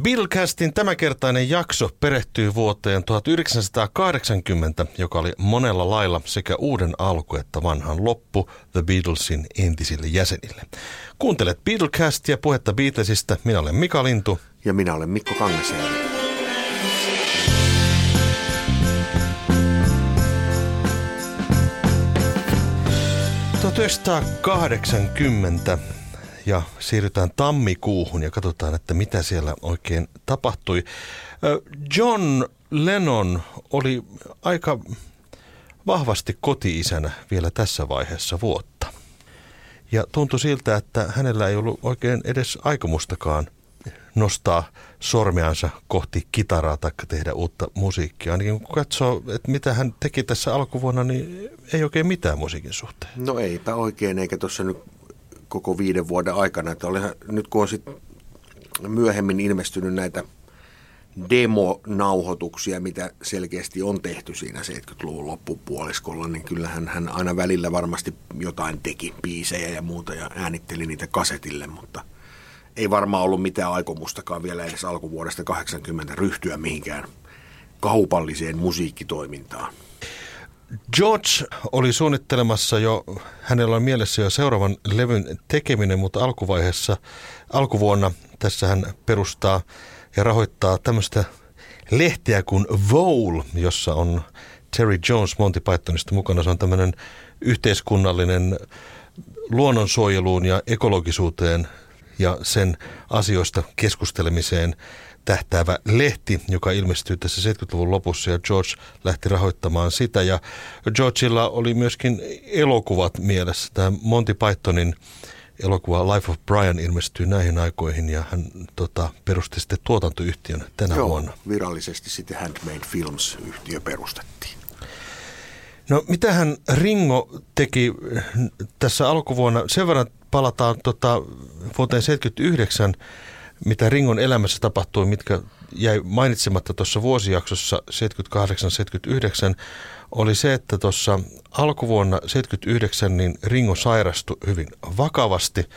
Billcastin tämänkertainen jakso perehtyy vuoteen 1980, joka oli monella lailla sekä uuden alku että vanhan loppu The Beatlesin entisille jäsenille. Kuuntelet Beatlecastia puhetta Beatlesista. Minä olen Mika Lintu. Ja minä olen Mikko Kangasjärvi. ...1980 ja siirrytään tammikuuhun ja katsotaan, että mitä siellä oikein tapahtui. John Lennon oli aika vahvasti kotiisänä vielä tässä vaiheessa vuotta. Ja tuntui siltä, että hänellä ei ollut oikein edes aikomustakaan nostaa sormeansa kohti kitaraa tai tehdä uutta musiikkia. Ainakin kun katsoo, että mitä hän teki tässä alkuvuonna, niin ei oikein mitään musiikin suhteen. No eipä oikein, eikä tuossa nyt koko viiden vuoden aikana. Että olihan, nyt kun on sit myöhemmin ilmestynyt näitä demonauhoituksia, mitä selkeästi on tehty siinä 70-luvun loppupuoliskolla, niin kyllähän hän aina välillä varmasti jotain teki, biisejä ja muuta, ja äänitteli niitä kasetille, mutta ei varmaan ollut mitään aikomustakaan vielä edes alkuvuodesta 80 ryhtyä mihinkään kaupalliseen musiikkitoimintaan. George oli suunnittelemassa jo, hänellä on mielessä jo seuraavan levyn tekeminen, mutta alkuvaiheessa, alkuvuonna tässä hän perustaa ja rahoittaa tämmöistä lehtiä kuin Vole, jossa on Terry Jones Monty Pythonista mukana. Se on tämmöinen yhteiskunnallinen luonnonsuojeluun ja ekologisuuteen ja sen asioista keskustelemiseen tähtäävä lehti, joka ilmestyi tässä 70-luvun lopussa ja George lähti rahoittamaan sitä. Ja Georgeilla oli myöskin elokuvat mielessä. Tämä Monty Pythonin elokuva Life of Brian ilmestyi näihin aikoihin ja hän tota, perusti sitten tuotantoyhtiön tänä Joo, vuonna. virallisesti sitten Handmade Films-yhtiö perustettiin. No mitä hän Ringo teki tässä alkuvuonna? Sen verran palataan tota, vuoteen 1979 mitä Ringon elämässä tapahtui, mitkä jäi mainitsematta tuossa vuosijaksossa 78-79, oli se, että tuossa alkuvuonna 79 niin Ringo sairastui hyvin vakavasti.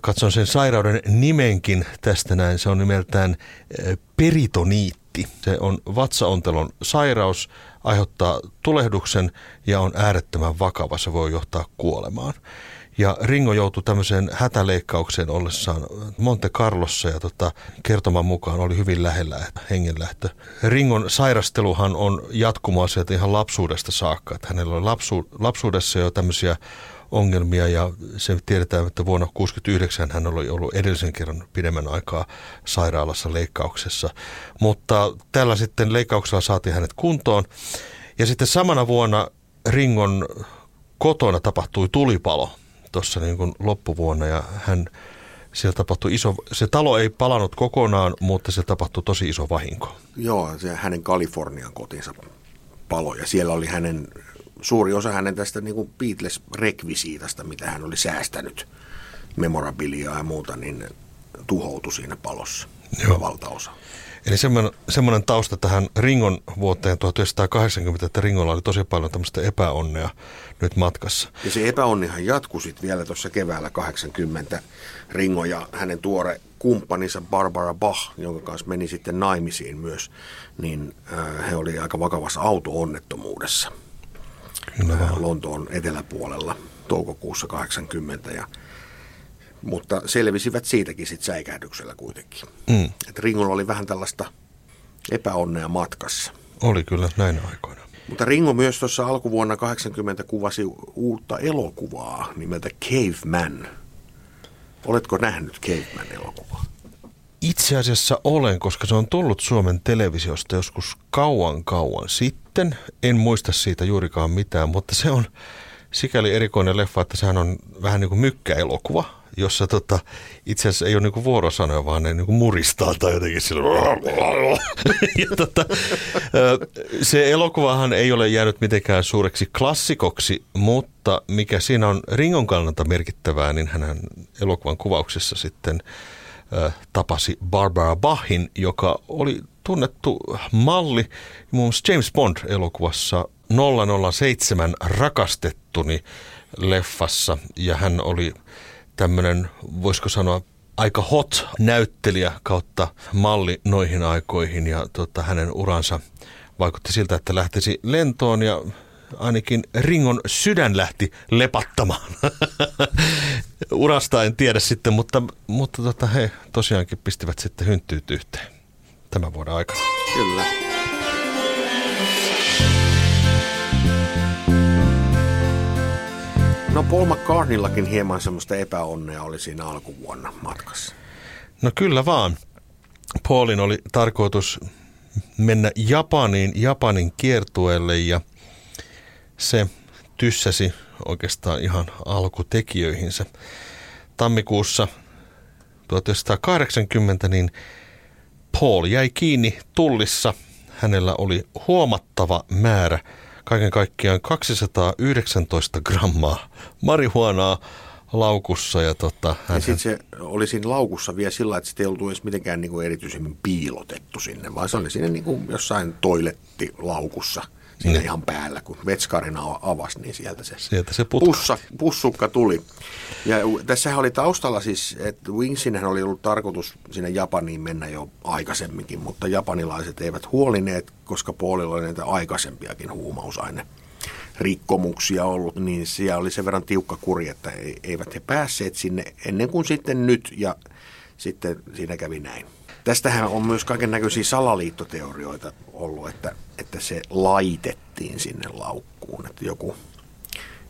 Katson sen sairauden nimenkin tästä näin. Se on nimeltään eh, peritoniitti. Se on vatsaontelon sairaus, aiheuttaa tulehduksen ja on äärettömän vakava. Se voi johtaa kuolemaan. Ja Ringo joutui tämmöiseen hätäleikkaukseen ollessaan Monte Carlossa ja tota, kertoman mukaan oli hyvin lähellä hengenlähtö. Ringon sairasteluhan on jatkumaa sieltä ihan lapsuudesta saakka. Että hänellä oli lapsu, lapsuudessa jo tämmöisiä ongelmia ja se tiedetään, että vuonna 1969 hän oli ollut edellisen kerran pidemmän aikaa sairaalassa leikkauksessa. Mutta tällä sitten leikkauksella saatiin hänet kuntoon. Ja sitten samana vuonna Ringon kotona tapahtui tulipalo – tuossa niin kuin loppuvuonna ja hän, siellä tapahtui iso, se talo ei palannut kokonaan, mutta se tapahtui tosi iso vahinko. Joo, se hänen Kalifornian kotinsa palo ja siellä oli hänen, suuri osa hänen tästä niin kuin Beatles-rekvisiitasta, mitä hän oli säästänyt, memorabiliaa ja muuta, niin tuhoutui siinä palossa Joo. valtaosa. Eli semmoinen, semmoinen tausta tähän Ringon vuoteen 1980, että Ringolla oli tosi paljon tämmöistä epäonnea nyt matkassa. Ja se epäonnihan jatkui sitten vielä tuossa keväällä 80. Ringo ja hänen tuore kumppaninsa Barbara Bach, jonka kanssa meni sitten naimisiin myös, niin äh, he oli aika vakavassa auto-onnettomuudessa Kyllä äh, Lontoon eteläpuolella toukokuussa 80 ja mutta selvisivät siitäkin sitten säikähdyksellä kuitenkin. Mm. Et Ringolla oli vähän tällaista epäonnea matkassa. Oli kyllä näin aikoina. Mutta Ringo myös tuossa alkuvuonna 80 kuvasi uutta elokuvaa nimeltä Caveman. Oletko nähnyt Caveman-elokuvaa? Itse asiassa olen, koska se on tullut Suomen televisiosta joskus kauan kauan sitten. En muista siitä juurikaan mitään, mutta se on sikäli erikoinen leffa, että sehän on vähän niin kuin mykkäelokuva jossa tota, itse asiassa ei ole niinku vuorosanoja, vaan ne niinku muristaa tai jotenkin sillä. ja tota, se elokuvahan ei ole jäänyt mitenkään suureksi klassikoksi, mutta mikä siinä on Ringon kannalta merkittävää, niin hän elokuvan kuvauksessa sitten tapasi Barbara Bachin, joka oli tunnettu malli muun muassa James Bond-elokuvassa 007 rakastettuni leffassa ja hän oli tämmöinen, voisiko sanoa, aika hot näyttelijä kautta malli noihin aikoihin ja tota, hänen uransa vaikutti siltä, että lähtisi lentoon ja ainakin Ringon sydän lähti lepattamaan. Urasta en tiedä sitten, mutta, mutta tota, he tosiaankin pistivät sitten hynttyyt yhteen tämän vuoden aikana. Kyllä. No Paul McCartneyllakin hieman semmoista epäonnea oli siinä alkuvuonna matkassa. No kyllä vaan. Paulin oli tarkoitus mennä Japaniin, Japanin kiertueelle ja se tyssäsi oikeastaan ihan alkutekijöihinsä. Tammikuussa 1980 niin Paul jäi kiinni tullissa. Hänellä oli huomattava määrä, kaiken kaikkiaan 219 grammaa marihuonaa laukussa. Ja, tota, hän, ja sitten se oli siinä laukussa vielä sillä, että se ei ollut edes mitenkään niin kuin erityisemmin piilotettu sinne, vaan se oli siinä niin kuin jossain toilettilaukussa – siinä niin. ihan päällä, kun vetskarina avasi, niin sieltä se, sieltä se pussa, pussukka tuli. Ja tässä oli taustalla siis, että Wingsinhän oli ollut tarkoitus sinne Japaniin mennä jo aikaisemminkin, mutta japanilaiset eivät huolineet, koska puolilla oli näitä aikaisempiakin huumausaine rikkomuksia ollut, niin siellä oli sen verran tiukka kuri, että eivät he päässeet sinne ennen kuin sitten nyt ja sitten siinä kävi näin. Tästähän on myös kaiken näköisiä salaliittoteorioita ollut, että, että se laitettiin sinne laukkuun, että joku,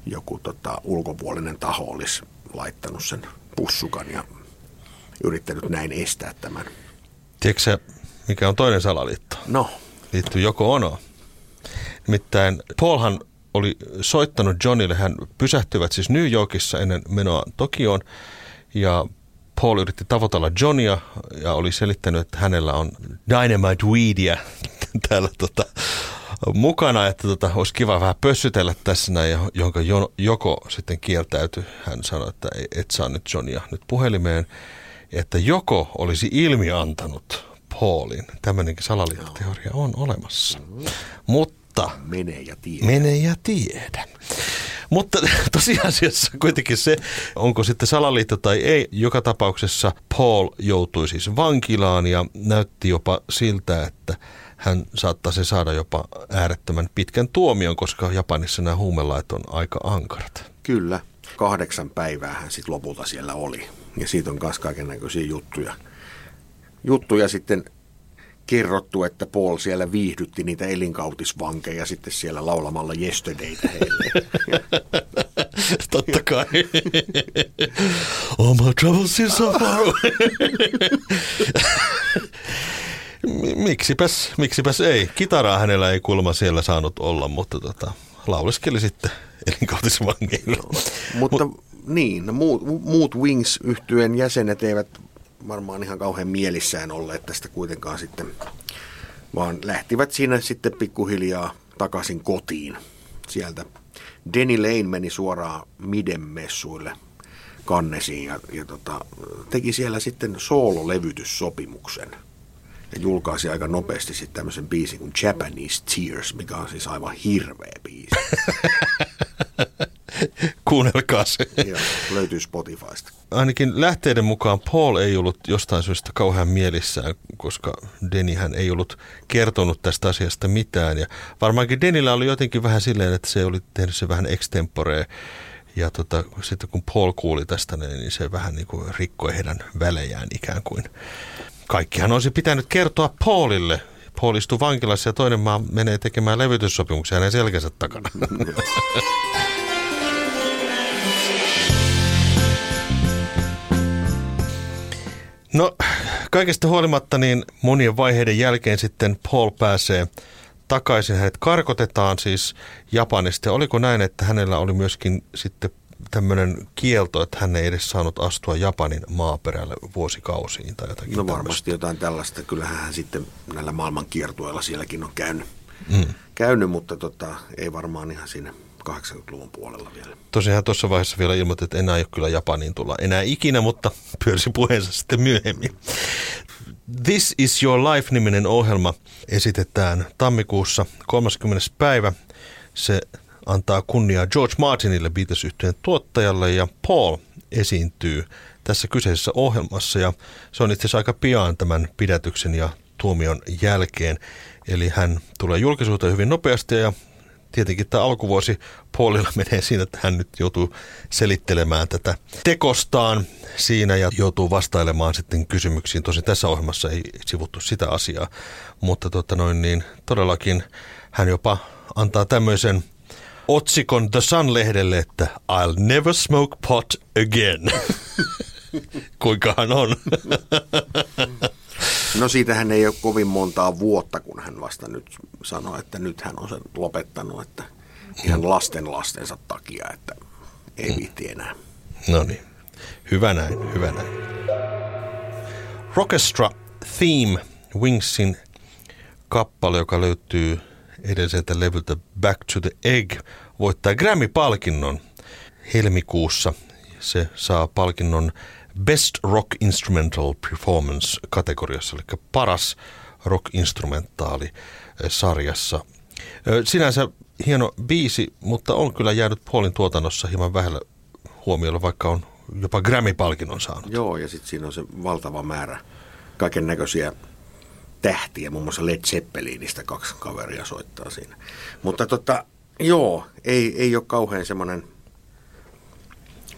joku tota, ulkopuolinen taho olisi laittanut sen pussukan ja yrittänyt näin estää tämän. Tiedätkö mikä on toinen salaliitto? No. Liittyy joko ono. Nimittäin Paulhan oli soittanut Johnille, hän pysähtyivät siis New Yorkissa ennen menoa Tokioon ja Paul yritti tavoitella Johnia ja oli selittänyt, että hänellä on dynamite weedia täällä tota, mukana, että tota, olisi kiva vähän pössytellä tässä näin, jonka joko sitten kieltäytyi. Hän sanoi, että et saa nyt Johnia nyt puhelimeen, että joko olisi ilmiantanut Paulin. Tämmöinenkin salaliittoteoria on olemassa. Mutta... Mene ja tiedä. Mene ja tiedä. Mutta tosiasiassa kuitenkin se, onko sitten salaliitto tai ei, joka tapauksessa Paul joutui siis vankilaan ja näytti jopa siltä, että hän saattaisi saada jopa äärettömän pitkän tuomion, koska Japanissa nämä huumelait on aika ankarat. Kyllä. Kahdeksan päivää hän sitten lopulta siellä oli. Ja siitä on myös kaiken näköisiä juttuja. Juttuja sitten kerrottu, että Paul siellä viihdytti niitä elinkautisvankeja sitten siellä laulamalla Yesterdaytä heille. Totta kai. All my troubles is so far miksipäs, miksipäs ei. Kitaraa hänellä ei kulma siellä saanut olla, mutta tota, lauleskeli sitten elinkautisvangeille. No, mutta Mut, niin, no, muut, muut wings yhtyeen jäsenet eivät varmaan ihan kauhean mielissään olleet tästä kuitenkaan sitten, vaan lähtivät siinä sitten pikkuhiljaa takaisin kotiin. Sieltä Denny Lane meni suoraan Miden-messuille kannesiin ja, ja tota, teki siellä sitten soololevytyssopimuksen – ja julkaisi aika nopeasti sitten tämmöisen biisin kuin Japanese Tears, mikä on siis aivan hirveä biisi. Kuunnelkaa se. Joo, löytyy Spotifysta. Ainakin lähteiden mukaan Paul ei ollut jostain syystä kauhean mielissään, koska Denihän ei ollut kertonut tästä asiasta mitään. Ja varmaankin Denillä oli jotenkin vähän silleen, että se oli tehnyt se vähän extemporea. Ja tota, sitten kun Paul kuuli tästä, niin se vähän niin kuin rikkoi heidän välejään ikään kuin. Kaikkihan olisi pitänyt kertoa Paulille. Paul istuu vankilassa ja toinen maa menee tekemään levytyssopimuksia hänen selkänsä takana. No, kaikesta huolimatta niin monien vaiheiden jälkeen sitten Paul pääsee takaisin. Hänet karkotetaan siis Japanista. Oliko näin, että hänellä oli myöskin sitten tämmöinen kielto, että hän ei edes saanut astua Japanin maaperälle vuosikausiin tai jotakin No varmasti tämmöistä. jotain tällaista. Kyllähän hän sitten näillä maailman kiertueilla sielläkin on käynyt, mm. käynyt mutta tota, ei varmaan ihan siinä 80-luvun puolella vielä. Tosiaan tuossa vaiheessa vielä ilmoitin, että enää ei ole kyllä Japaniin tulla enää ikinä, mutta pyörsi puheensa sitten myöhemmin. This is Your Life-niminen ohjelma esitetään tammikuussa 30. päivä. Se antaa kunniaa George Martinille beatles tuottajalle ja Paul esiintyy tässä kyseisessä ohjelmassa ja se on itse asiassa aika pian tämän pidätyksen ja tuomion jälkeen. Eli hän tulee julkisuuteen hyvin nopeasti ja tietenkin tämä alkuvuosi Paulilla menee siinä, että hän nyt joutuu selittelemään tätä tekostaan siinä ja joutuu vastailemaan sitten kysymyksiin. Tosin tässä ohjelmassa ei sivuttu sitä asiaa, mutta tota noin, niin todellakin hän jopa antaa tämmöisen otsikon The Sun-lehdelle, että I'll never smoke pot again. Kuinkahan on? No siitähän ei ole kovin montaa vuotta, kun hän vasta nyt sanoi, että nyt hän on sen lopettanut, että ihan lasten lastensa takia, että ei mm. viitti enää. No niin, hyvä näin, hyvä näin. Rockestra Theme, Wingsin kappale, joka löytyy edelliseltä levyltä Back to the Egg, voittaa Grammy-palkinnon helmikuussa. Se saa palkinnon Best Rock Instrumental Performance kategoriassa, eli paras rock-instrumentaali eh, sarjassa. Sinänsä hieno biisi, mutta on kyllä jäänyt puolin tuotannossa hieman vähällä huomiolla, vaikka on jopa Grammy-palkinnon saanut. Joo, ja sitten siinä on se valtava määrä kaiken näköisiä tähtiä, muun muassa Led Zeppelinistä kaksi kaveria soittaa siinä. Mutta tota, joo, ei, ei ole kauhean semmoinen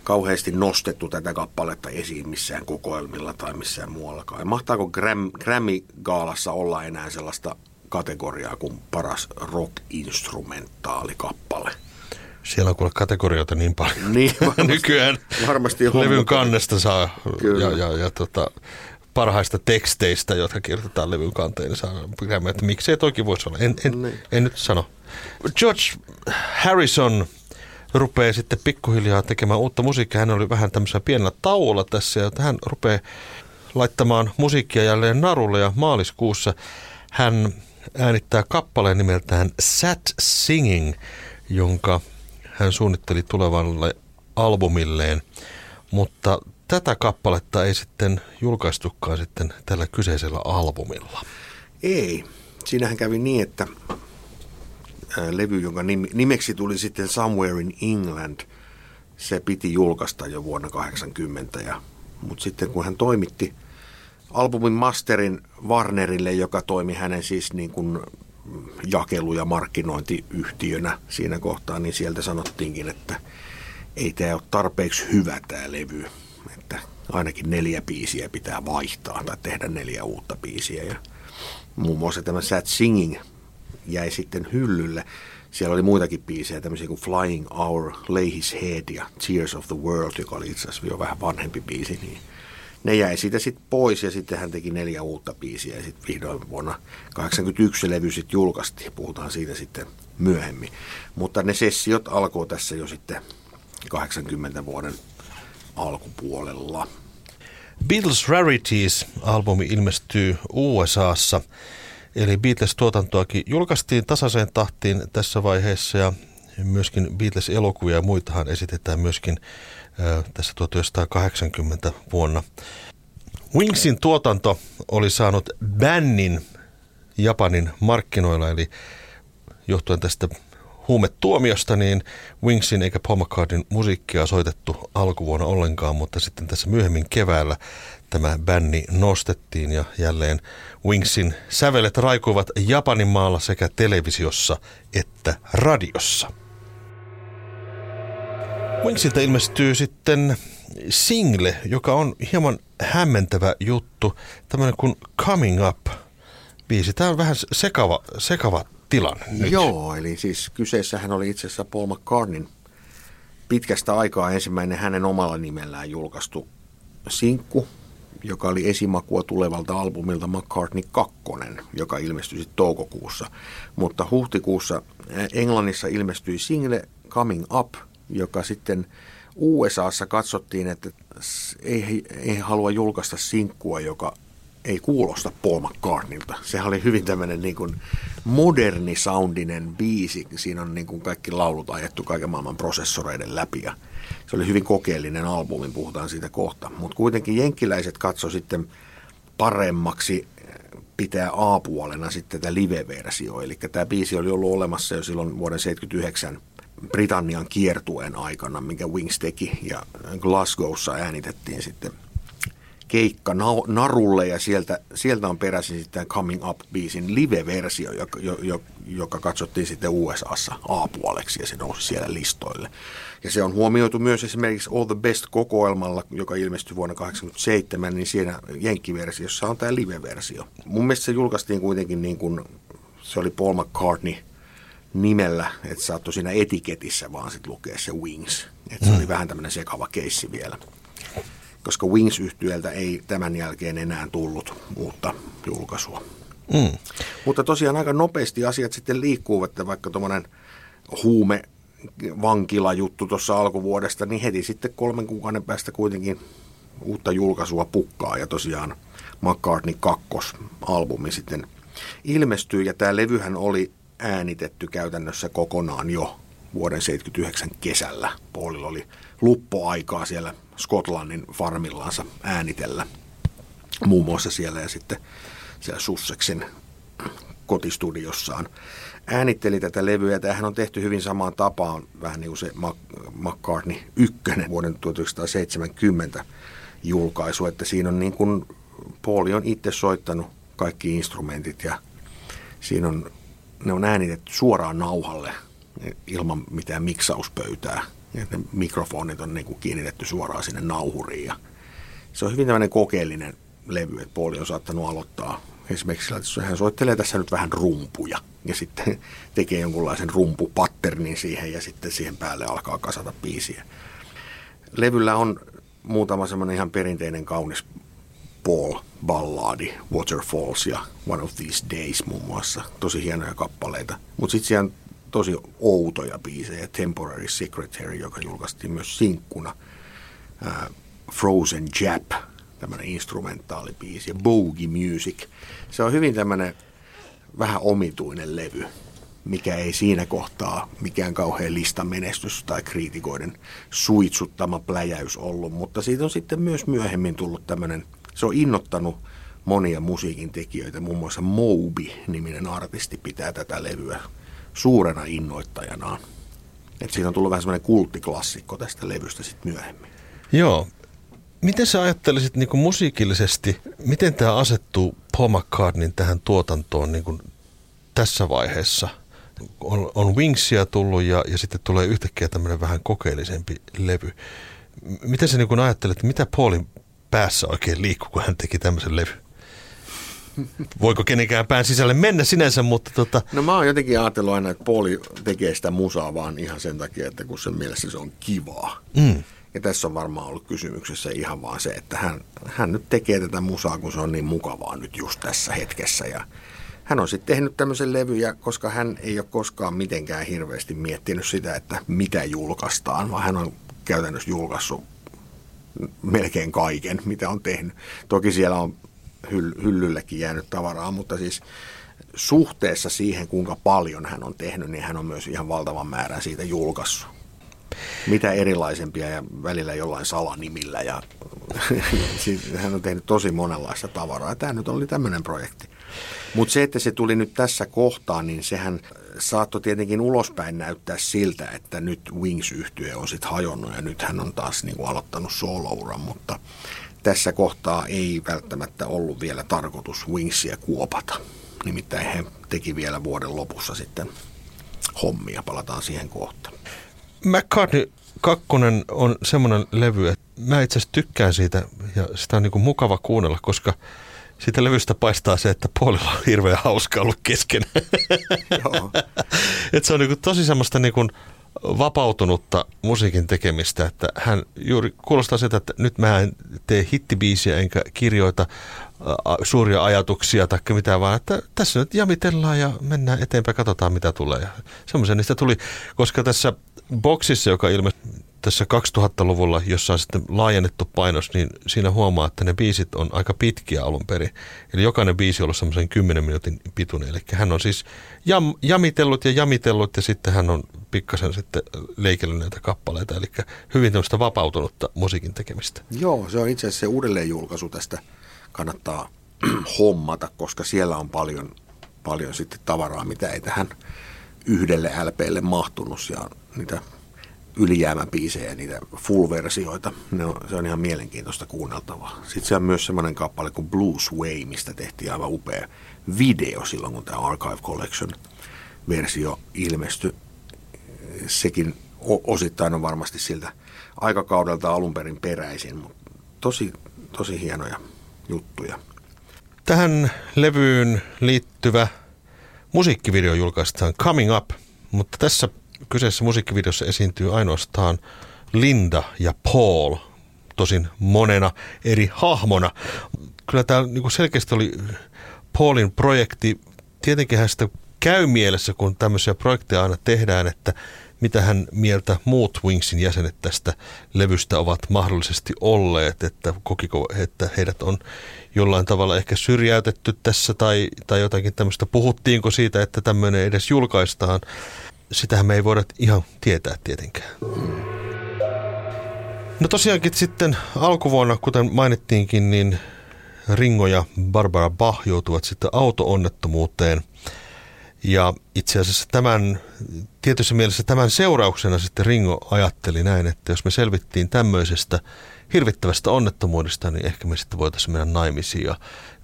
kauheasti nostettu tätä kappaletta esiin missään kokoelmilla tai missään muuallakaan. Mahtaako Gram, Grammy-gaalassa olla enää sellaista kategoriaa kuin paras rock-instrumentaalikappale? Siellä on kuule kategorioita niin paljon. Niin, varmasti, Nykyään varmasti on, levyn kannesta saa Kyllä. ja, ja, ja tota, parhaista teksteistä, jotka kirjoitetaan levyn kanteen, niin saa että miksei toki voisi olla. En, en, niin. en nyt sano. George Harrison rupeaa sitten pikkuhiljaa tekemään uutta musiikkia. Hän oli vähän tämmöisellä pienellä tauolla tässä ja hän rupeaa laittamaan musiikkia jälleen narulle ja maaliskuussa hän äänittää kappaleen nimeltään Sat Singing, jonka hän suunnitteli tulevalle albumilleen, mutta tätä kappaletta ei sitten julkaistukaan sitten tällä kyseisellä albumilla. Ei. Siinähän kävi niin, että levy, jonka nimeksi tuli sitten Somewhere in England, se piti julkaista jo vuonna 80. Ja, mutta sitten kun hän toimitti albumin masterin Warnerille, joka toimi hänen siis niin kuin jakelu- ja markkinointiyhtiönä siinä kohtaa, niin sieltä sanottiinkin, että ei tämä ole tarpeeksi hyvä tämä levy, että ainakin neljä biisiä pitää vaihtaa tai tehdä neljä uutta biisiä. Ja muun muassa tämä Sad Singing jäi sitten hyllylle. Siellä oli muitakin biisejä, tämmöisiä kuin Flying Hour, Lay His Head ja Tears of the World, joka oli itse asiassa jo vähän vanhempi biisi, niin ne jäi siitä sitten pois ja sitten hän teki neljä uutta biisiä ja sitten vihdoin vuonna 1981 se levy sitten julkaistiin. Puhutaan siitä sitten myöhemmin. Mutta ne sessiot alkoi tässä jo sitten 80 vuoden alkupuolella. Beatles Rarities-albumi ilmestyy USAssa Eli Beatles-tuotantoakin julkaistiin tasaiseen tahtiin tässä vaiheessa ja myöskin Beatles-elokuvia ja muitahan esitetään myöskin tässä 1980 vuonna. Wingsin tuotanto oli saanut bännin Japanin markkinoilla, eli johtuen tästä huumetuomiosta, niin Wingsin eikä Paul McCartneyn musiikkia soitettu alkuvuonna ollenkaan, mutta sitten tässä myöhemmin keväällä tämä bänni nostettiin ja jälleen Wingsin sävelet raikuivat Japanin maalla sekä televisiossa että radiossa. Wingsiltä ilmestyy sitten single, joka on hieman hämmentävä juttu, tämmöinen kuin Coming Up biisi. Tämä on vähän sekava, sekava tilanne nyt. Joo, eli siis kyseessähän oli itse asiassa Paul McCartneyn pitkästä aikaa ensimmäinen hänen omalla nimellään julkaistu sinkku, joka oli esimakua tulevalta albumilta McCartney 2, joka ilmestyi sitten toukokuussa. Mutta huhtikuussa Englannissa ilmestyi single Coming Up, joka sitten USAssa katsottiin, että ei, ei halua julkaista sinkkua, joka ei kuulosta Paul McCartneylta. Sehän oli hyvin tämmöinen niin kuin moderni soundinen biisi. Siinä on niin kuin kaikki laulut ajettu kaiken maailman prosessoreiden läpi ja se oli hyvin kokeellinen albumi, puhutaan siitä kohta. Mutta kuitenkin jenkkiläiset katso sitten paremmaksi pitää A-puolena sitten tätä live-versio. Eli tämä biisi oli ollut olemassa jo silloin vuoden 1979 Britannian kiertueen aikana, minkä Wings teki. Ja Glasgowssa äänitettiin sitten keikka narulle ja sieltä, sieltä on peräisin sitten Coming Up-biisin live-versio, joka, jo, joka katsottiin sitten USAssa A-puoleksi ja se nousi siellä listoille. Ja se on huomioitu myös esimerkiksi All the Best-kokoelmalla, joka ilmestyi vuonna 1987, niin siinä jenkkiversiossa on tämä live-versio. Mun mielestä se julkaistiin kuitenkin niin kuin, se oli Paul McCartney nimellä, että saattoi siinä etiketissä vaan sitten lukea se Wings. Että se oli mm. vähän tämmöinen sekava keissi vielä koska wings yhtyöltä ei tämän jälkeen enää tullut uutta julkaisua. Mm. Mutta tosiaan aika nopeasti asiat sitten liikkuu, että vaikka tuommoinen huume vankilajuttu tuossa alkuvuodesta, niin heti sitten kolmen kuukauden päästä kuitenkin uutta julkaisua pukkaa ja tosiaan McCartney 2 albumi sitten ilmestyy ja tämä levyhän oli äänitetty käytännössä kokonaan jo vuoden 79 kesällä. Paulilla oli luppoaikaa siellä Skotlannin farmillansa äänitellä muun muassa siellä ja sitten siellä Sussexin kotistudiossaan. Äänitteli tätä levyä. Tämähän on tehty hyvin samaan tapaan, vähän niin kuin se McCartney 1 vuoden 1970 julkaisu, että siinä on niin kuin Pauli on itse soittanut kaikki instrumentit ja siinä on, ne on äänitetty suoraan nauhalle ilman mitään miksauspöytää. Ne mikrofonit on niin kuin kiinnitetty suoraan sinne nauhuriin. Ja se on hyvin tämmöinen kokeellinen levy, että Pauli on saattanut aloittaa esimerkiksi että hän soittelee tässä nyt vähän rumpuja ja sitten tekee jonkunlaisen rumpupatternin siihen ja sitten siihen päälle alkaa kasata biisiä. Levyllä on muutama semmoinen ihan perinteinen kaunis Paul balladi, Waterfalls ja One of These Days muun muassa. Tosi hienoja kappaleita. Mutta sitten siellä tosi outoja biisejä. Temporary Secretary, joka julkaistiin myös sinkkuna. Uh, Frozen Jap, tämmöinen instrumentaalibiisi. Ja Boogie Music. Se on hyvin tämmöinen vähän omituinen levy, mikä ei siinä kohtaa mikään kauhean listamenestys tai kriitikoiden suitsuttama pläjäys ollut, mutta siitä on sitten myös myöhemmin tullut tämmöinen, se on innottanut monia musiikin tekijöitä, muun muassa Moby-niminen artisti pitää tätä levyä suurena innoittajanaan. Et siitä on tullut vähän semmoinen kulttiklassikko tästä levystä sitten myöhemmin. Joo. Miten sä ajattelisit niin kuin musiikillisesti, miten tämä asettuu Paul McCartneyn tähän tuotantoon niin kuin tässä vaiheessa? On, on Wingsia tullut ja, ja sitten tulee yhtäkkiä tämmöinen vähän kokeellisempi levy. Miten sä niin kuin ajattelet, mitä Paulin päässä oikein liikkuu, kun hän teki tämmöisen levyn? Voiko kenenkään pään sisälle mennä sinänsä, mutta tota... No mä oon jotenkin ajatellut aina, että Pauli tekee sitä musaa vaan ihan sen takia, että kun sen mielessä se on kivaa. Mm. Ja tässä on varmaan ollut kysymyksessä ihan vaan se, että hän, hän nyt tekee tätä musaa, kun se on niin mukavaa nyt just tässä hetkessä. Ja hän on sitten tehnyt tämmöisen levyjä, koska hän ei ole koskaan mitenkään hirveästi miettinyt sitä, että mitä julkaistaan, vaan hän on käytännössä julkaissut melkein kaiken, mitä on tehnyt. Toki siellä on hyllyllekin jäänyt tavaraa, mutta siis suhteessa siihen, kuinka paljon hän on tehnyt, niin hän on myös ihan valtavan määrän siitä julkaissut. Mitä erilaisempia ja välillä jollain salanimillä. Ja, siis hän on tehnyt tosi monenlaista tavaraa. Tämä nyt oli tämmöinen projekti. Mutta se, että se tuli nyt tässä kohtaa, niin sehän saattoi tietenkin ulospäin näyttää siltä, että nyt wings yhtye on sitten hajonnut ja nyt hän on taas niin kuin aloittanut solouran, mutta tässä kohtaa ei välttämättä ollut vielä tarkoitus Wingsia kuopata. Nimittäin he teki vielä vuoden lopussa sitten hommia, palataan siihen kohta. McCartney 2 on semmoinen levy, että mä itse asiassa tykkään siitä ja sitä on niin mukava kuunnella, koska siitä levystä paistaa se, että puolella on hirveän hauska ollut kesken. Joo. Et se on niin tosi semmoista niin kuin vapautunutta musiikin tekemistä, että hän juuri kuulostaa sitä, että nyt mä en tee hittibiisiä enkä kirjoita suuria ajatuksia tai mitään, vaan että tässä nyt jamitellaan ja mennään eteenpäin, katsotaan mitä tulee. Semmoisen niistä tuli, koska tässä boksissa, joka ilmestyi tässä 2000-luvulla, jossa on sitten laajennettu painos, niin siinä huomaa, että ne biisit on aika pitkiä alun perin. Eli jokainen biisi on ollut semmoisen 10 minuutin pituinen. Eli hän on siis jam, jamitellut ja jamitellut ja sitten hän on pikkasen sitten leikellyt näitä kappaleita. Eli hyvin tämmöistä vapautunutta musiikin tekemistä. Joo, se on itse asiassa se uudelleenjulkaisu tästä kannattaa hommata, koska siellä on paljon, paljon sitten tavaraa, mitä ei tähän yhdelle LPlle mahtunut ja niitä ylijäämäbiisejä, niitä full-versioita. Ne on, se on ihan mielenkiintoista kuunneltavaa. Sitten se on myös semmoinen kappale kuin Blues Way, mistä tehtiin aivan upea video silloin, kun tämä Archive Collection-versio ilmestyi. Sekin osittain on varmasti siltä aikakaudelta alun perin peräisin, mutta tosi, tosi hienoja juttuja. Tähän levyyn liittyvä musiikkivideo julkaistaan Coming Up, mutta tässä kyseessä musiikkivideossa esiintyy ainoastaan Linda ja Paul, tosin monena eri hahmona. Kyllä tämä niin selkeästi oli Paulin projekti. Tietenkin hän sitä käy mielessä, kun tämmöisiä projekteja aina tehdään, että mitä hän mieltä muut Wingsin jäsenet tästä levystä ovat mahdollisesti olleet, että kokiko, että heidät on jollain tavalla ehkä syrjäytetty tässä tai, tai jotakin tämmöistä. Puhuttiinko siitä, että tämmöinen edes julkaistaan? Sitähän me ei voida ihan tietää tietenkään. No tosiaankin sitten alkuvuonna, kuten mainittiinkin, niin Ringo ja Barbara Bach joutuvat sitten auto-onnettomuuteen. Ja itse asiassa tämän, tietyssä mielessä tämän seurauksena sitten Ringo ajatteli näin, että jos me selvittiin tämmöisestä hirvittävästä onnettomuudesta, niin ehkä me sitten voitaisiin mennä naimisiin ja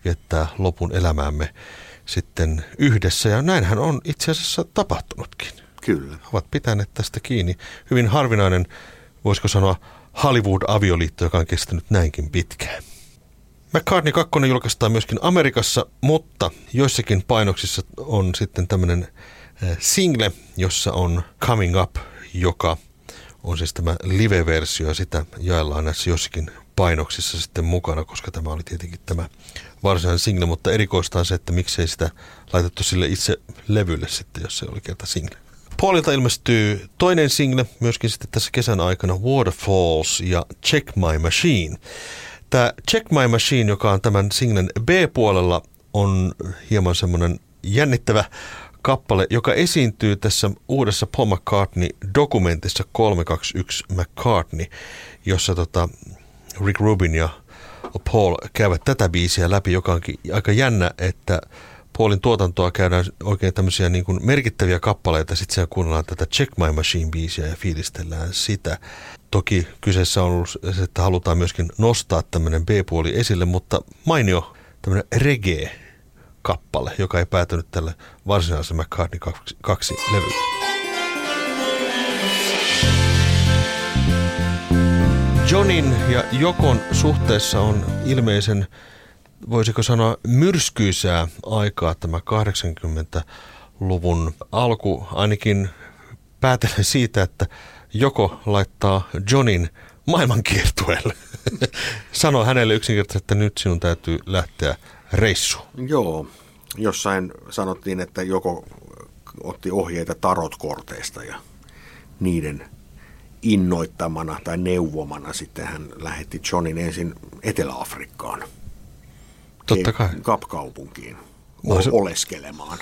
viettää lopun elämäämme sitten yhdessä. Ja näinhän on itse asiassa tapahtunutkin. Kyllä. Ovat pitäneet tästä kiinni. Hyvin harvinainen, voisiko sanoa, Hollywood-avioliitto, joka on kestänyt näinkin pitkään. McCartney 2 julkaistaan myöskin Amerikassa, mutta joissakin painoksissa on sitten tämmöinen eh, single, jossa on Coming Up, joka on siis tämä live-versio ja sitä jaellaan näissä jossakin painoksissa sitten mukana, koska tämä oli tietenkin tämä varsinainen single, mutta erikoista on se, että miksei sitä laitettu sille itse levylle sitten, jos se oli kerta single. Paulilta ilmestyy toinen single myöskin sitten tässä kesän aikana Waterfalls ja Check My Machine. Tämä Check My Machine, joka on tämän singlen B-puolella, on hieman semmoinen jännittävä kappale, joka esiintyy tässä uudessa Paul McCartney-dokumentissa 321 McCartney, jossa tota Rick Rubin ja Paul käyvät tätä biisiä läpi, joka onkin aika jännä, että Paulin tuotantoa käydään oikein tämmöisiä niin kuin merkittäviä kappaleita, sitten siellä kuunnellaan tätä Check My Machine-biisiä ja fiilistellään sitä. Toki kyseessä on ollut se, että halutaan myöskin nostaa tämmöinen B-puoli esille, mutta mainio tämmöinen reggae-kappale, joka ei päätynyt tälle varsinaiselle McCartney 2 levylle. Johnin ja Jokon suhteessa on ilmeisen, voisiko sanoa, myrskyisää aikaa tämä 80-luvun alku, ainakin päätellen siitä, että Joko laittaa Johnin maailmankiertueelle. Sano hänelle yksinkertaisesti, että nyt sinun täytyy lähteä reissuun. Joo, jossain sanottiin, että joko otti ohjeita tarotkorteista ja niiden innoittamana tai neuvomana sitten hän lähetti Johnin ensin Etelä-Afrikkaan. Totta kai. Kapkaupunkiin no, se... oleskelemaan.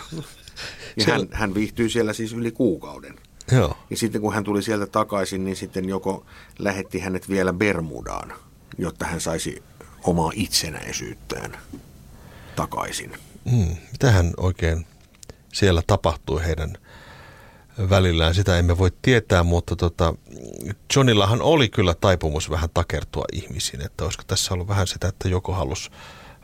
Ja hän, hän viihtyi siellä siis yli kuukauden. Joo. Ja sitten kun hän tuli sieltä takaisin, niin sitten joko lähetti hänet vielä Bermudaan, jotta hän saisi omaa itsenäisyyttään takaisin. Hmm. Mitähän oikein siellä tapahtui heidän välillään, sitä emme voi tietää, mutta tota, Johnillahan oli kyllä taipumus vähän takertua ihmisiin, että olisiko tässä ollut vähän sitä, että joko halusi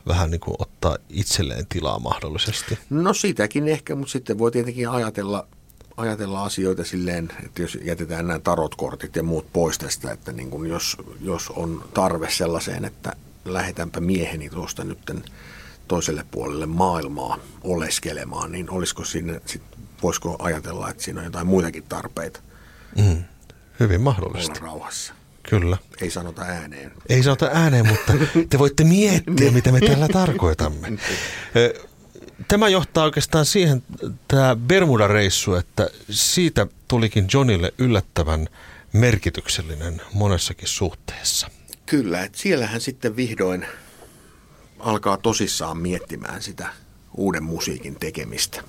vähän niin kuin ottaa itselleen tilaa mahdollisesti? No sitäkin ehkä, mutta sitten voi tietenkin ajatella, ajatella asioita silleen, että jos jätetään nämä tarotkortit ja muut pois tästä, että niin kuin jos, jos on tarve sellaiseen, että lähetänpä mieheni tuosta nytten toiselle puolelle maailmaa oleskelemaan, niin olisiko sinne sit voisiko ajatella, että siinä on jotain muitakin tarpeita? Mm, hyvin mahdollista. Olla rauhassa. Kyllä. Ei sanota ääneen. Ei sanota ääneen, mutta te voitte miettiä, mitä me tällä tarkoitamme. Tämä johtaa oikeastaan siihen, tämä Bermuda-reissu, että siitä tulikin Johnille yllättävän merkityksellinen monessakin suhteessa. Kyllä, että siellähän sitten vihdoin alkaa tosissaan miettimään sitä uuden musiikin tekemistä.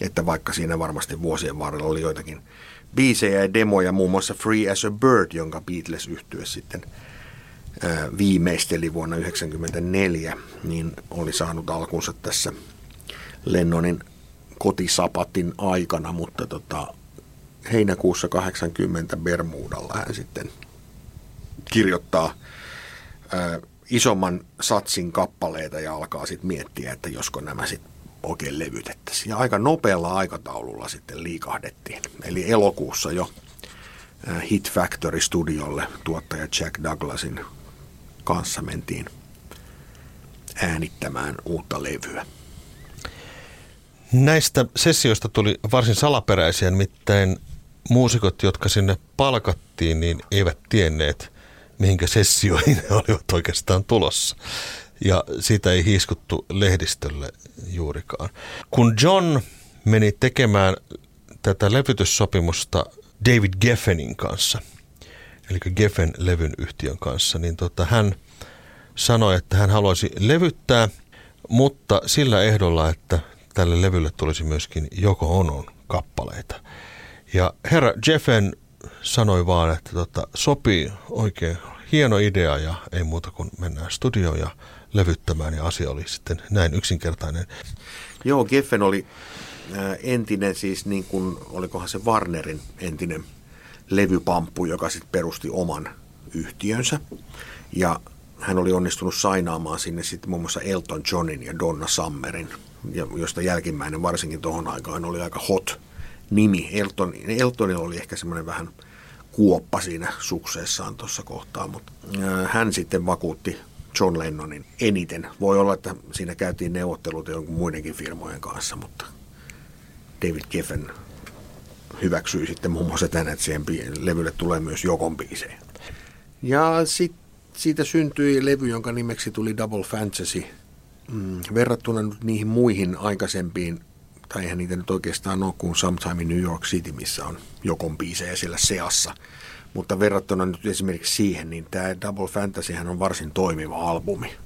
Että vaikka siinä varmasti vuosien varrella oli joitakin biisejä ja demoja, muun muassa Free as a Bird, jonka Beatles yhtye sitten viimeisteli vuonna 1994, niin oli saanut alkunsa tässä Lennonin kotisapatin aikana, mutta tota, heinäkuussa 80 Bermudalla hän sitten kirjoittaa ää, isomman satsin kappaleita ja alkaa sitten miettiä, että josko nämä sitten oikein levytettäisiin. Ja aika nopealla aikataululla sitten liikahdettiin. Eli elokuussa jo Hit Factory Studiolle tuottaja Jack Douglasin kanssa mentiin äänittämään uutta levyä. Näistä sessioista tuli varsin salaperäisiä, nimittäin muusikot, jotka sinne palkattiin, niin eivät tienneet, mihinkä sessioihin ne olivat oikeastaan tulossa. Ja siitä ei hiiskuttu lehdistölle juurikaan. Kun John meni tekemään tätä levytyssopimusta David Geffenin kanssa, eli Geffen levyn yhtiön kanssa, niin tota, hän sanoi, että hän haluaisi levyttää, mutta sillä ehdolla, että tälle levylle tulisi myöskin Joko Onon kappaleita. Ja herra Jeffen sanoi vaan, että tota, sopii oikein hieno idea ja ei muuta kuin mennään studioon ja levyttämään ja asia oli sitten näin yksinkertainen. Joo, Geffen oli entinen siis niin kuin, olikohan se Warnerin entinen levypamppu, joka sitten perusti oman yhtiönsä. Ja hän oli onnistunut sainaamaan sinne sitten muun muassa Elton Johnin ja Donna Summerin, ja josta jälkimmäinen varsinkin tuohon aikaan oli aika hot nimi. Elton, Eltonilla oli ehkä semmoinen vähän kuoppa siinä sukseessaan tuossa kohtaa, mutta hän sitten vakuutti John Lennonin eniten. Voi olla, että siinä käytiin neuvottelut jonkun muidenkin firmojen kanssa, mutta David Geffen hyväksyi sitten muun muassa tänne, että siihen levylle tulee myös Jokon biisejä. Ja sitten siitä syntyi levy, jonka nimeksi tuli Double Fantasy. Mm, verrattuna nyt niihin muihin aikaisempiin, tai eihän niitä nyt oikeastaan ole kuin Sometime in New York City, missä on Jokon biisejä siellä seassa. Mutta verrattuna nyt esimerkiksi siihen, niin tämä Double Fantasy on varsin toimiva albumi.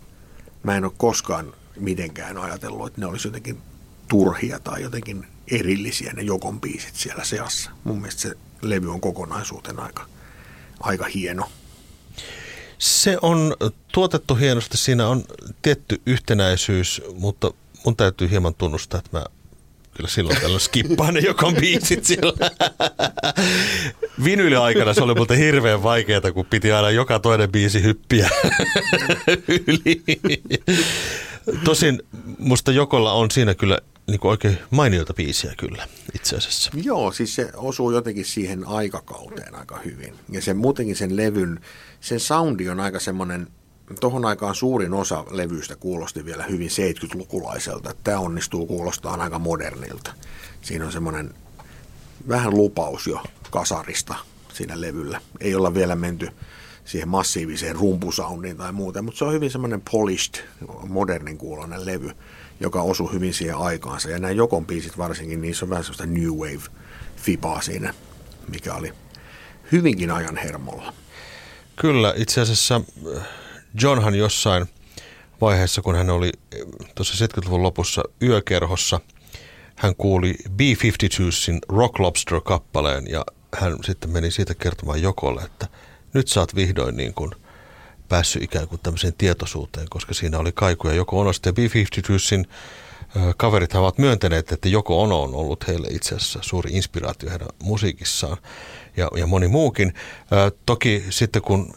Mä en ole koskaan mitenkään ajatellut, että ne olisi jotenkin turhia tai jotenkin erillisiä ne Jokon biisit siellä seassa. Mun mielestä se levy on kokonaisuutena aika, aika hieno. Se on tuotettu hienosti, siinä on tietty yhtenäisyys, mutta mun täytyy hieman tunnustaa, että mä kyllä silloin tällä skippaan ne jokon biisit siellä. Vinyli-aikana se oli muuten hirveän vaikeaa, kun piti aina joka toinen biisi hyppiä yli. Tosin musta Jokolla on siinä kyllä niin kuin oikein mainioita biisiä kyllä itse asiassa. Joo, siis se osuu jotenkin siihen aikakauteen aika hyvin. Ja se muutenkin sen levyn, sen soundi on aika semmoinen, tuohon aikaan suurin osa levyistä kuulosti vielä hyvin 70-lukulaiselta. Tämä onnistuu kuulostaa aika modernilta. Siinä on semmoinen vähän lupaus jo kasarista siinä levyllä. Ei olla vielä menty siihen massiiviseen rumpusoundiin tai muuta, mutta se on hyvin semmoinen polished, modernin kuulonen levy joka osui hyvin siihen aikaansa. Ja nämä Jokon biisit varsinkin, niissä on vähän sellaista new wave fipaa siinä, mikä oli hyvinkin ajan hermolla. Kyllä, itse asiassa äh, Johnhan jossain vaiheessa, kun hän oli äh, tuossa 70-luvun lopussa yökerhossa, hän kuuli B-52sin Rock Lobster-kappaleen ja hän sitten meni siitä kertomaan Jokolle, että nyt saat vihdoin niin kuin päässyt ikään kuin tämmöiseen tietoisuuteen, koska siinä oli kaikuja. Joko Ono sitten B-52sin kaverit ovat myöntäneet, että Joko Ono on ollut heille itse asiassa suuri inspiraatio heidän musiikissaan ja, ja moni muukin. Toki sitten kun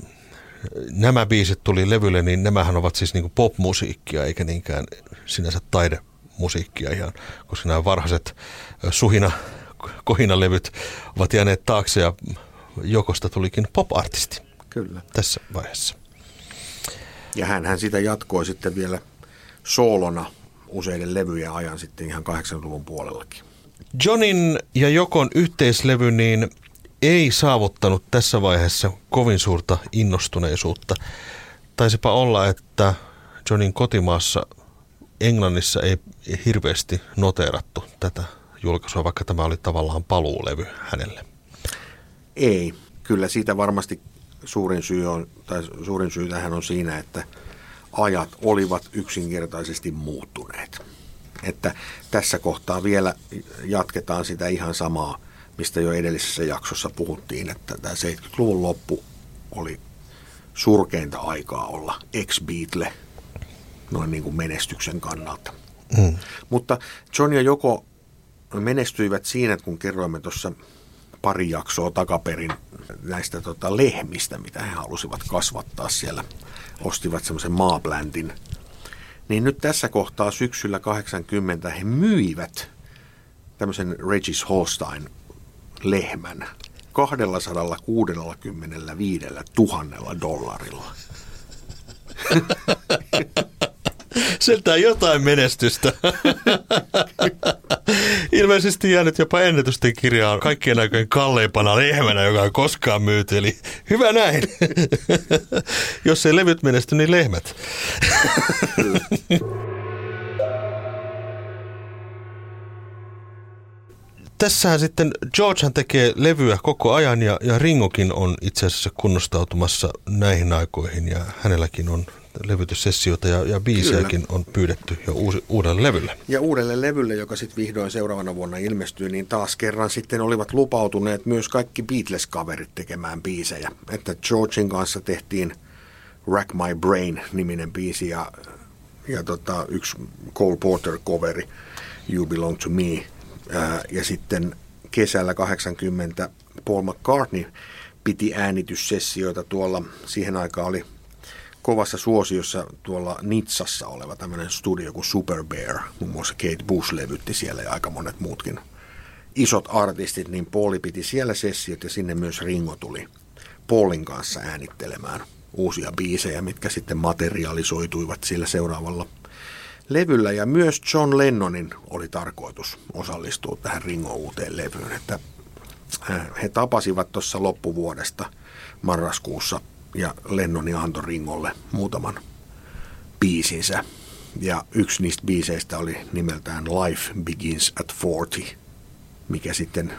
nämä biisit tuli levylle, niin nämähän ovat siis niin popmusiikkia eikä niinkään sinänsä taidemusiikkia ihan, koska nämä varhaiset suhina, kohinalevyt ovat jääneet taakse ja Jokosta tulikin pop-artisti. Kyllä. Tässä vaiheessa. Ja hän sitä jatkoi sitten vielä soolona useiden levyjen ajan sitten ihan 80-luvun puolellakin. Johnin ja Jokon yhteislevy niin ei saavuttanut tässä vaiheessa kovin suurta innostuneisuutta. Taisipa olla, että Johnin kotimaassa Englannissa ei hirveästi noteerattu tätä julkaisua, vaikka tämä oli tavallaan paluulevy hänelle. Ei. Kyllä siitä varmasti suurin syy, on, tai suurin syy tähän on siinä, että ajat olivat yksinkertaisesti muuttuneet. Että tässä kohtaa vielä jatketaan sitä ihan samaa, mistä jo edellisessä jaksossa puhuttiin, että tämä 70-luvun loppu oli surkeinta aikaa olla ex-Beatle noin niin kuin menestyksen kannalta. Mm. Mutta John ja Joko menestyivät siinä, että kun kerroimme tuossa pari jaksoa takaperin näistä tota, lehmistä, mitä he halusivat kasvattaa siellä, ostivat semmoisen maapläntin. Niin nyt tässä kohtaa syksyllä 80 he myivät tämmöisen Regis Holstein lehmän 265 000 dollarilla. Sieltä jotain menestystä. Ilmeisesti jäänyt jopa ennätysten kirjaan kaikkien aikojen kalleimpana lehmänä, joka on koskaan myyty. Eli hyvä näin. Jos ei levyt menesty, niin lehmät. Tässähän sitten Georgehan tekee levyä koko ajan ja, ja Ringokin on itse asiassa kunnostautumassa näihin aikoihin ja hänelläkin on levytyssessioita ja, ja biisejäkin Kyllä. on pyydetty jo uusi, uudelle levylle. Ja uudelle levylle, joka sitten vihdoin seuraavana vuonna ilmestyy, niin taas kerran sitten olivat lupautuneet myös kaikki Beatles-kaverit tekemään biisejä. Että Georgein kanssa tehtiin Rack My Brain-niminen biisi ja, ja tota, yksi Cole Porter-coveri You Belong To Me. Ja sitten kesällä 80 Paul McCartney piti äänityssessioita tuolla, siihen aikaan oli kovassa suosiossa tuolla Nitsassa oleva tämmöinen studio kuin Super Bear. Muun muassa Kate Bush levytti siellä ja aika monet muutkin isot artistit, niin Pauli piti siellä sessiot ja sinne myös Ringo tuli Paulin kanssa äänittelemään uusia biisejä, mitkä sitten materialisoituivat sillä seuraavalla levyllä. Ja myös John Lennonin oli tarkoitus osallistua tähän Ringo uuteen levyyn, että äh, he tapasivat tuossa loppuvuodesta marraskuussa ja Lennoni antoi Ringolle muutaman biisinsä. Ja yksi niistä biiseistä oli nimeltään Life Begins at 40, mikä sitten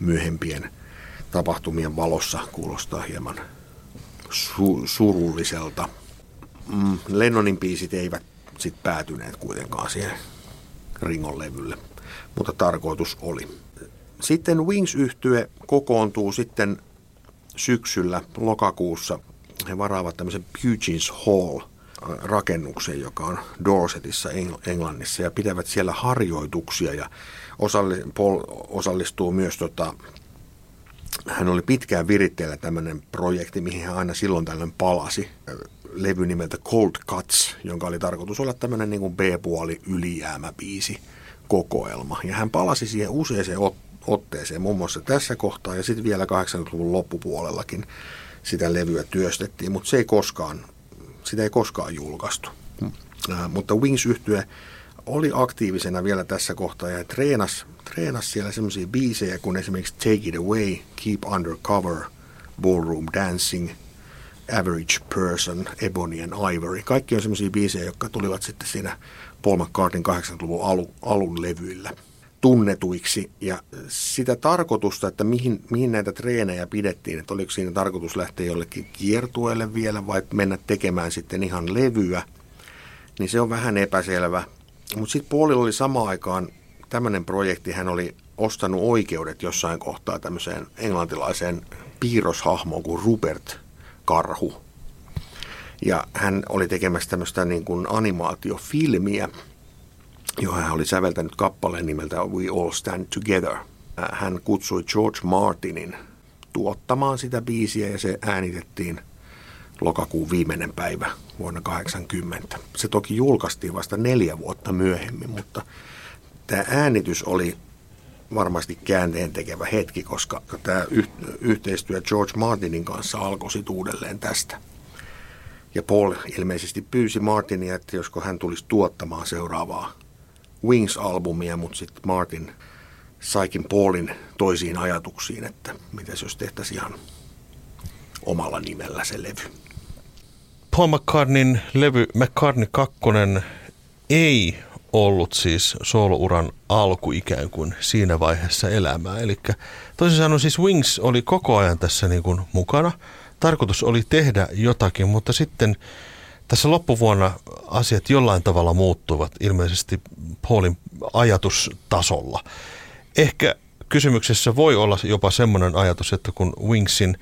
myöhempien tapahtumien valossa kuulostaa hieman su- surulliselta. Mm, Lennonin biisit eivät sitten päätyneet kuitenkaan siihen Ringon levylle, mutta tarkoitus oli. Sitten wings yhtye kokoontuu sitten syksyllä lokakuussa he varaavat tämmöisen Pugin's Hall rakennuksen, joka on Dorsetissa Englannissa ja pitävät siellä harjoituksia ja osalli, Paul osallistuu myös tota, hän oli pitkään viritteellä tämmöinen projekti, mihin hän aina silloin tällöin palasi. Levy nimeltä Cold Cuts, jonka oli tarkoitus olla tämmöinen niin B-puoli ylijäämäbiisi kokoelma. Ja hän palasi siihen useaseen otteeseen, muun muassa tässä kohtaa ja sitten vielä 80-luvun loppupuolellakin sitä levyä työstettiin, mutta se ei koskaan, sitä ei koskaan julkaistu. Äh, mutta wings yhtye oli aktiivisena vielä tässä kohtaa ja treenas, treenas siellä semmoisia biisejä kuin esimerkiksi Take It Away, Keep Undercover, Ballroom Dancing, Average Person, Ebony and Ivory. Kaikki on semmoisia biisejä, jotka tulivat sitten siinä Paul McCartneyn 80-luvun alun, alun levyillä – tunnetuiksi ja sitä tarkoitusta, että mihin, mihin näitä treenejä pidettiin, että oliko siinä tarkoitus lähteä jollekin kiertueelle vielä vai mennä tekemään sitten ihan levyä, niin se on vähän epäselvä. Mutta sitten puolilla oli samaan aikaan tämmöinen projekti, hän oli ostanut oikeudet jossain kohtaa tämmöiseen englantilaiseen piirroshahmoon kuin Rupert Karhu. Ja hän oli tekemässä tämmöistä niin kuin animaatiofilmiä, johon hän oli säveltänyt kappaleen nimeltä We All Stand Together. Hän kutsui George Martinin tuottamaan sitä biisiä ja se äänitettiin lokakuun viimeinen päivä vuonna 80. Se toki julkaistiin vasta neljä vuotta myöhemmin, mutta tämä äänitys oli varmasti käänteen tekevä hetki, koska tämä yhteistyö George Martinin kanssa alkoi sitten uudelleen tästä. Ja Paul ilmeisesti pyysi Martinia, että josko hän tulisi tuottamaan seuraavaa Wings-albumia, mutta sitten Martin saikin Paulin toisiin ajatuksiin, että mitä jos tehtäisiin ihan omalla nimellä se levy. Paul McCartneyn levy McCartney 2 ei ollut siis soolouran alku ikään kuin siinä vaiheessa elämää. Eli toisin sanoen siis Wings oli koko ajan tässä niin kuin mukana. Tarkoitus oli tehdä jotakin, mutta sitten tässä loppuvuonna asiat jollain tavalla muuttuvat ilmeisesti Paulin ajatustasolla. Ehkä kysymyksessä voi olla jopa semmoinen ajatus, että kun Wingsin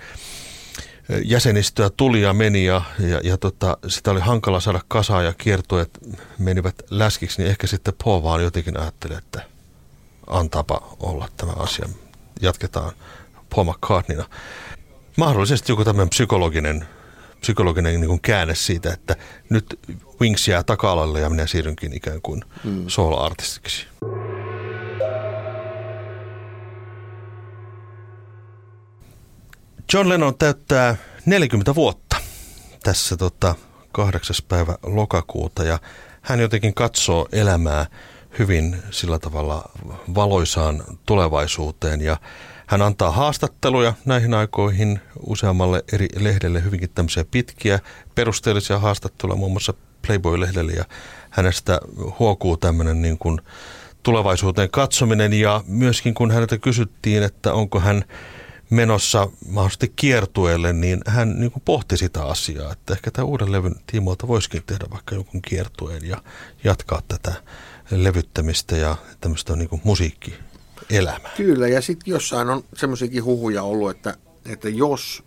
jäsenistöä tuli ja meni ja, ja, ja tota, sitä oli hankala saada kasaan ja kiertueet menivät läskiksi, niin ehkä sitten Paul vaan jotenkin ajatteli, että antaapa olla tämä asia. Jatketaan Paul McCartneyna. Mahdollisesti joku tämmöinen psykologinen, psykologinen niin kuin käänne siitä, että nyt Wings jää taka ja minä siirrynkin ikään kuin mm. solo-artistiksi. John Lennon täyttää 40 vuotta tässä tota, kahdeksas päivä lokakuuta ja hän jotenkin katsoo elämää hyvin sillä tavalla valoisaan tulevaisuuteen ja hän antaa haastatteluja näihin aikoihin useammalle eri lehdelle hyvinkin tämmöisiä pitkiä perusteellisia haastatteluja muun muassa Playboy-lehdelle ja hänestä huokuu tämmöinen niin kuin tulevaisuuteen katsominen ja myöskin kun häneltä kysyttiin, että onko hän menossa mahdollisesti kiertueelle, niin hän niin kuin pohti sitä asiaa, että ehkä tämä uuden levyn tiimoilta voisikin tehdä vaikka jonkun kiertueen ja jatkaa tätä levyttämistä ja tämmöistä niin kuin musiikkielämää. Kyllä, ja sitten jossain on semmoisiakin huhuja ollut, että, että jos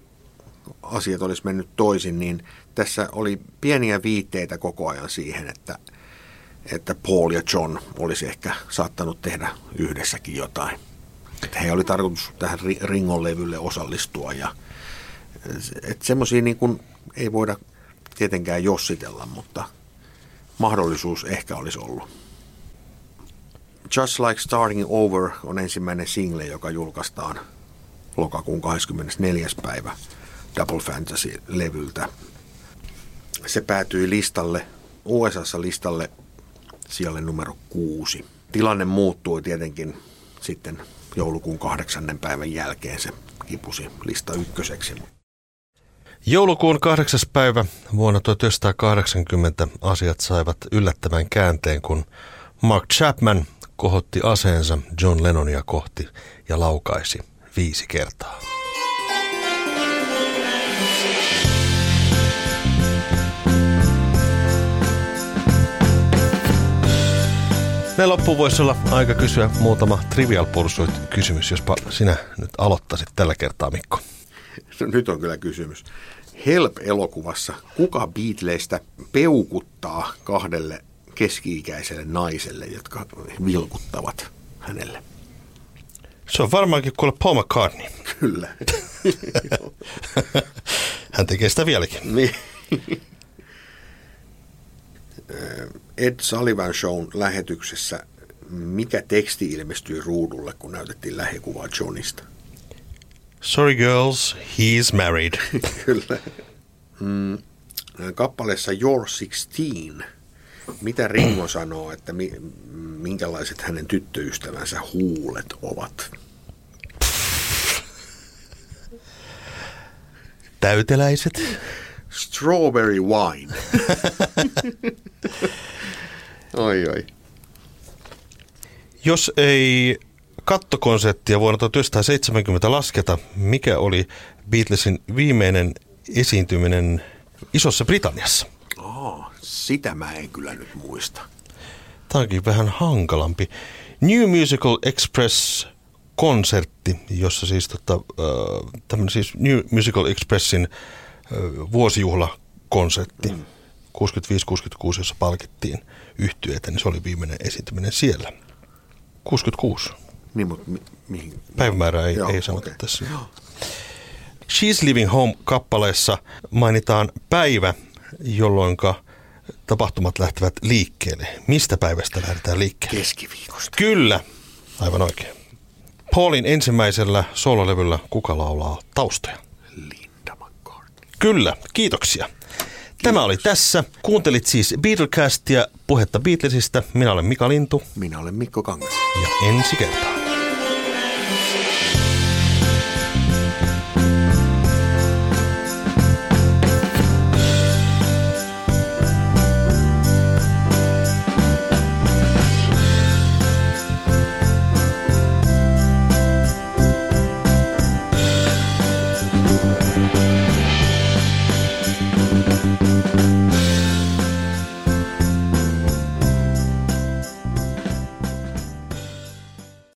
asiat olisi mennyt toisin, niin tässä oli pieniä viitteitä koko ajan siihen, että, että Paul ja John olisi ehkä saattanut tehdä yhdessäkin jotain. He oli tarkoitus tähän Ringon levylle osallistua ja että semmoisia niin kuin ei voida tietenkään jossitella, mutta mahdollisuus ehkä olisi ollut. Just Like Starting Over on ensimmäinen single, joka julkaistaan lokakuun 24. päivä Double Fantasy-levyltä. Se päätyi listalle, USAssa listalle sijalle numero kuusi. Tilanne muuttui tietenkin sitten joulukuun kahdeksannen päivän jälkeen se kipusi lista ykköseksi. Joulukuun kahdeksas päivä vuonna 1980 asiat saivat yllättävän käänteen, kun Mark Chapman kohotti aseensa John Lennonia kohti ja laukaisi viisi kertaa. Näin loppuun voisi olla aika kysyä muutama Trivial Pursuit kysymys, jospa sinä nyt aloittaisit tällä kertaa, Mikko. Nyt on kyllä kysymys. Help-elokuvassa kuka Beatleistä peukuttaa kahdelle keski-ikäiselle naiselle, jotka vilkuttavat hänelle? Se on varmaankin kuule Paul McCartney. Kyllä. Hän tekee sitä vieläkin. Niin. Ed Sullivan Shown lähetyksessä, mikä teksti ilmestyi ruudulle, kun näytettiin lähikuvaa Johnista? Sorry girls, he's married. Kyllä. Mm, kappaleessa You're 16. Mitä Ringo sanoo, että mi, minkälaiset hänen tyttöystävänsä huulet ovat? Täyteläiset. Strawberry wine. oi, oi. Jos ei kattokonserttia vuonna 1970 lasketa, mikä oli Beatlesin viimeinen esiintyminen Isossa Britanniassa? Oh, sitä mä en kyllä nyt muista. Tämä onkin vähän hankalampi. New Musical Express konsertti, jossa siis, tota, äh, siis New Musical Expressin vuosijuhlakonsertti mm. 65-66, jossa palkittiin yhtyeitä, niin se oli viimeinen esiintyminen siellä. 66. Niin, mutta mi- mihin? Päivämäärää ei, Joo, ei sanota okay. tässä. Joo. She's Living Home-kappaleessa mainitaan päivä, jolloin tapahtumat lähtevät liikkeelle. Mistä päivästä lähdetään liikkeelle? Keskiviikosta. Kyllä, aivan oikein. Paulin ensimmäisellä sololevyllä kuka laulaa taustoja? Kyllä, kiitoksia. Tämä oli tässä. Kuuntelit siis Beatlecastia, puhetta Beatlesista. Minä olen Mika Lintu. Minä olen Mikko Kangas. Ja ensi kertaa.